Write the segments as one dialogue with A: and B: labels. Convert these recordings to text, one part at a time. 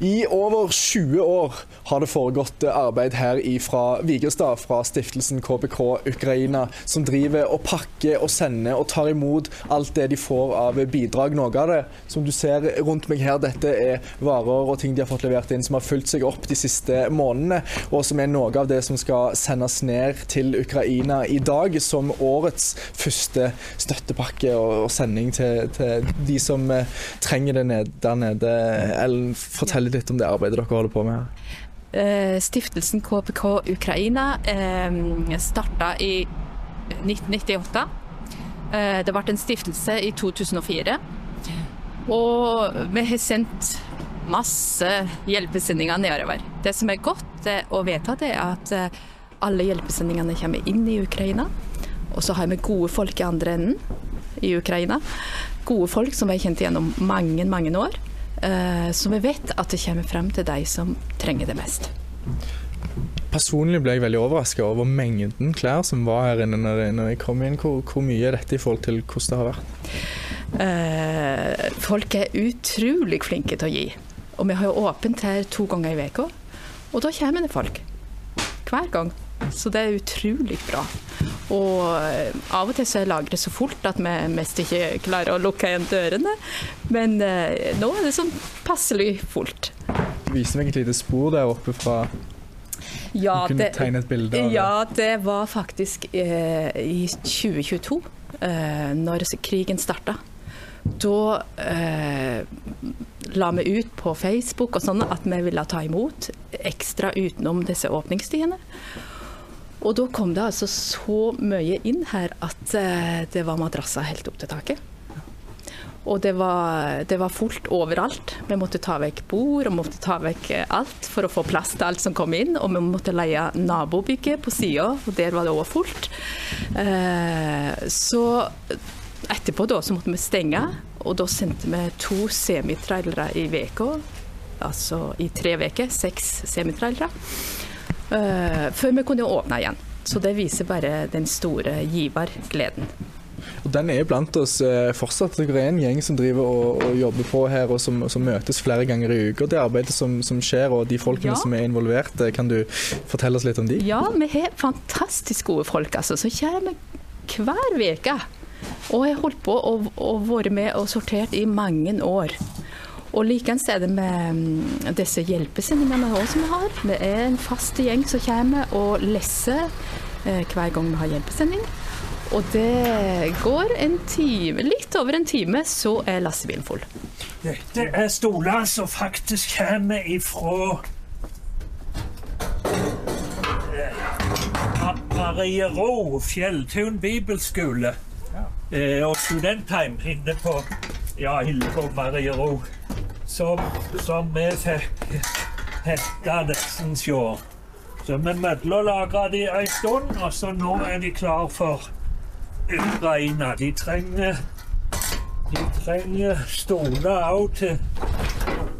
A: I over 20 år har det foregått arbeid her fra Vigrestad, fra stiftelsen KBK Ukraina, som driver og pakker og sender og tar imot alt det de får av bidrag. Noe av det som du ser rundt meg her, dette er varer og ting de har fått levert inn som har fulgt seg opp de siste månedene, og som er noe av det som skal sendes ned til Ukraina i dag, som årets første støttepakke og sending til, til de som eh, trenger det ned, der nede. Ellen, fortell litt om det arbeidet dere holder på med her.
B: Eh, stiftelsen KPK Ukraina eh, starta i 1998. Eh, det ble en stiftelse i 2004. Og vi har sendt masse hjelpesendinger nedover. Det som er godt å vedta, er at alle hjelpesendingene kommer inn i Ukraina. Og så har vi gode folk i andre enden i Ukraina. Gode folk som har kjent gjennom mange, mange år. Eh, så vi vet at det kommer frem til de som trenger det mest.
A: Personlig ble jeg veldig overraska over mengden klær som var her inne når jeg kom inn. Hvor, hvor, mye er dette i forhold til hvordan det har vært?
B: Eh, folk er utrolig flinke til å gi. Og vi har jo åpent her to ganger i uka. Og da kommer det folk. Hver gang. Så det er utrolig bra. Og eh, av og til så er lageret så fullt at vi mest ikke klarer å lukke igjen dørene. Men eh, nå er det sånn passelig fullt.
A: Du viser meg et lite spor der oppe fra
B: ja,
A: du kunne det, tegne et bilde av
B: det. Ja, det var faktisk eh, i 2022, eh, når krigen starta. Da eh, la vi ut på Facebook og sånn at vi ville ta imot ekstra utenom disse åpningstidene. Og da kom det altså så mye inn her at eh, det var madrasser helt opp til taket. Og det var, det var, fullt overalt. Vi måtte ta vekk bord og måtte ta vekk alt for å få plass til alt som kom inn. Og vi måtte leie nabobygget på sida, og der var det òg fullt. Eh, så etterpå da så måtte vi stenge, og da sendte vi to semitrailere i uka. Altså i tre uker. Seks semitrailere. Uh, før vi kunne åpne igjen. Så det viser bare den store givergleden.
A: Og Den er jo blant oss eh, fortsatt. Det er en gjeng som driver og, og jobber på her, og som, som, møtes flere ganger i uka. Det arbeidet som, som skjer og de folkene ja. som er involvert, eh, kan du fortelle oss litt om de?
B: Ja, vi har fantastisk gode folk altså, som kommer hver uke. Og har holdt på og, og vært med og sortert i mange år. Og likeens er det med mm, disse hjelpesendingene også som vi har. Det er en fast gjeng som kommer og leser eh, hver gang vi har hjelpesending. Og det går en time, litt over en time, så er lastebilen full.
C: Dette er stoler som faktisk kommer ifra eh, Marie Ro, Fjelltun bibelskole. Eh, og studentheim inne på ja, inne på Marie Ro som, som vi fikk henta nesten sjå. Så vi mellomlagra de en stund, og så nå er de klar for Ukraina. De trenger de trenger stoler òg til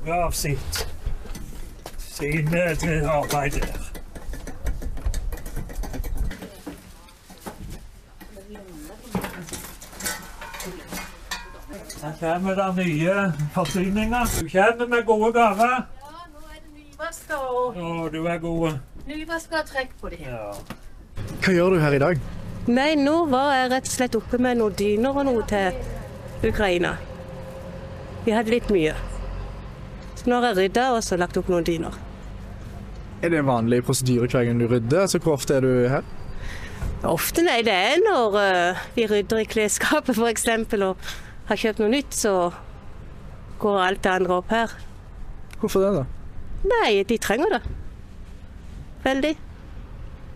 C: av sitt sine til arbeid der. Her kommer det nye forsyninger. Du kommer med gode gaver.
D: Ja, nå er det nyvaska og
C: Å, du er god.
D: Nyvaska og trekk på det.
C: Ja.
A: Hva gjør du her i dag?
E: Nei, nå var jeg rett og slett oppe med noen dyner og noe til Ukraina. Vi hadde litt mye. Så nå har jeg rydda og så lagt opp noen dyner.
A: Er det vanlig prosedyre hver gang du rydder? Altså, Hvor ofte er du her?
E: Ofte, nei. Det er når uh, vi rydder i klesskapet f.eks. og har kjøpt noe nytt, så går alt det andre opp her.
A: Hvorfor det, da?
E: Nei, de trenger det. Veldig.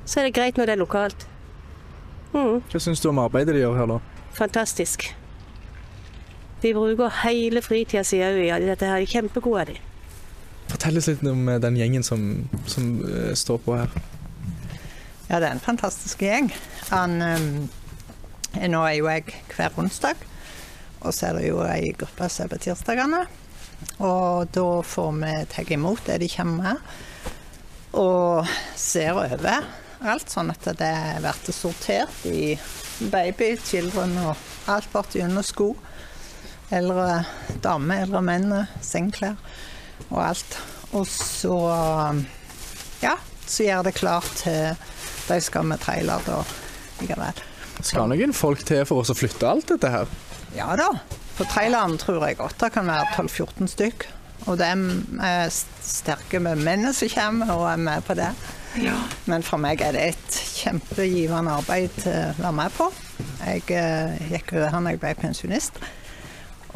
E: Så er det greit når det er lokalt.
A: Mm. Hva syns du om arbeidet de gjør her, da?
E: Fantastisk. De bruker hele fritida si òg i dette. her. De er kjempegode av de.
A: Fortell oss litt om eh, den gjengen som, som uh, står på her.
F: Ja, det er en fantastisk gjeng. Han, um, nå er jo jeg hver onsdag. Og så er det jo ei gruppe som er på tirsdagene. Og da får vi ta imot det de kommer med. Og ser over alt, sånn at det blir sortert i baby, children og alt borti under sko. Eldre damer, eldre menn, sengeklær. og alt. Og så ja, så gjør det klart til de skal med trailer da likevel.
A: Skal noen folk til for oss å flytte alt dette her?
F: Ja da. På traileren tror jeg godt det kan være 12-14 stykk. Og de er sterke med mennene som kommer og er med på det. Men for meg er det et kjempegivende arbeid å være med på. Jeg eh, gikk over her da jeg ble pensjonist.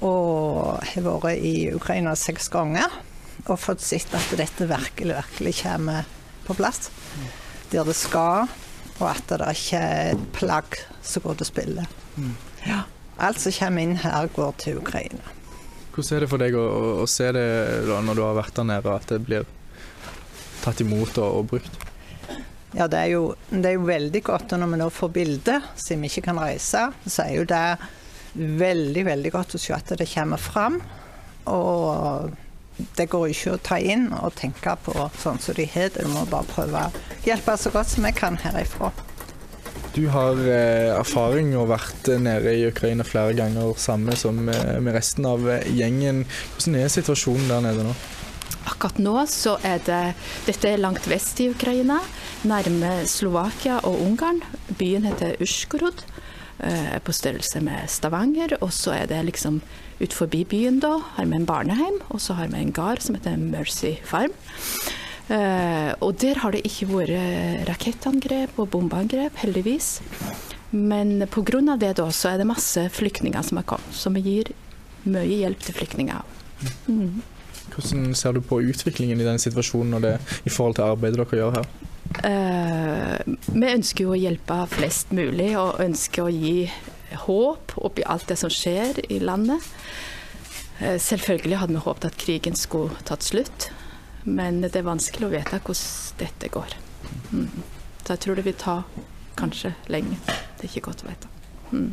F: Og har vært i Ukraina seks ganger og fått sett at dette virkelig, virkelig kommer på plass. Der det skal, og at det ikke er et plagg som går til spille. Ja. Alt som kommer inn her, går til Ukraina.
A: Hvordan er det for deg å, å, å se det da, når du har vært der nede, at det blir tatt imot og, og brukt?
F: Ja, det er, jo, det er jo veldig godt. Og når vi nå får bilder, siden vi ikke kan reise, så er jo det veldig, veldig godt å se at det kommer fram. Og det går ikke å ta inn og tenke på sånn som de har det. Du må bare prøve å hjelpe så godt som vi kan herifra.
A: Du har eh, erfaring og vært nede i Ukraina flere ganger, samme som eh, med resten av eh, gjengen. Hvordan er situasjonen der nede nå?
B: Akkurat nå så er det Dette er langt vest i Ukraina, nærme Slovakia og Ungarn. Byen heter Ushkorod. er på størrelse med Stavanger. Og så er det liksom ut forbi byen, da, har vi en barnehjem, og så har vi en gard som heter Mercy Farm. Uh, og der har det ikke vært rakettangrep og bombeangrep, heldigvis. Men pga. det da, så er det masse flyktninger som har kommet, så vi gir mye hjelp til flyktninger. Mm.
A: Hvordan ser du på utviklingen i den situasjonen og det, i forhold til arbeidet dere gjør her?
B: Uh, vi ønsker jo å hjelpe flest mulig, og ønsker å gi håp oppi alt det som skjer i landet. Uh, selvfølgelig hadde vi håpet at krigen skulle tatt slutt. Men det er vanskelig å vite hvordan dette går. Mm. Så jeg tror det vil ta kanskje lenge. Det er ikke godt å vite. Mm.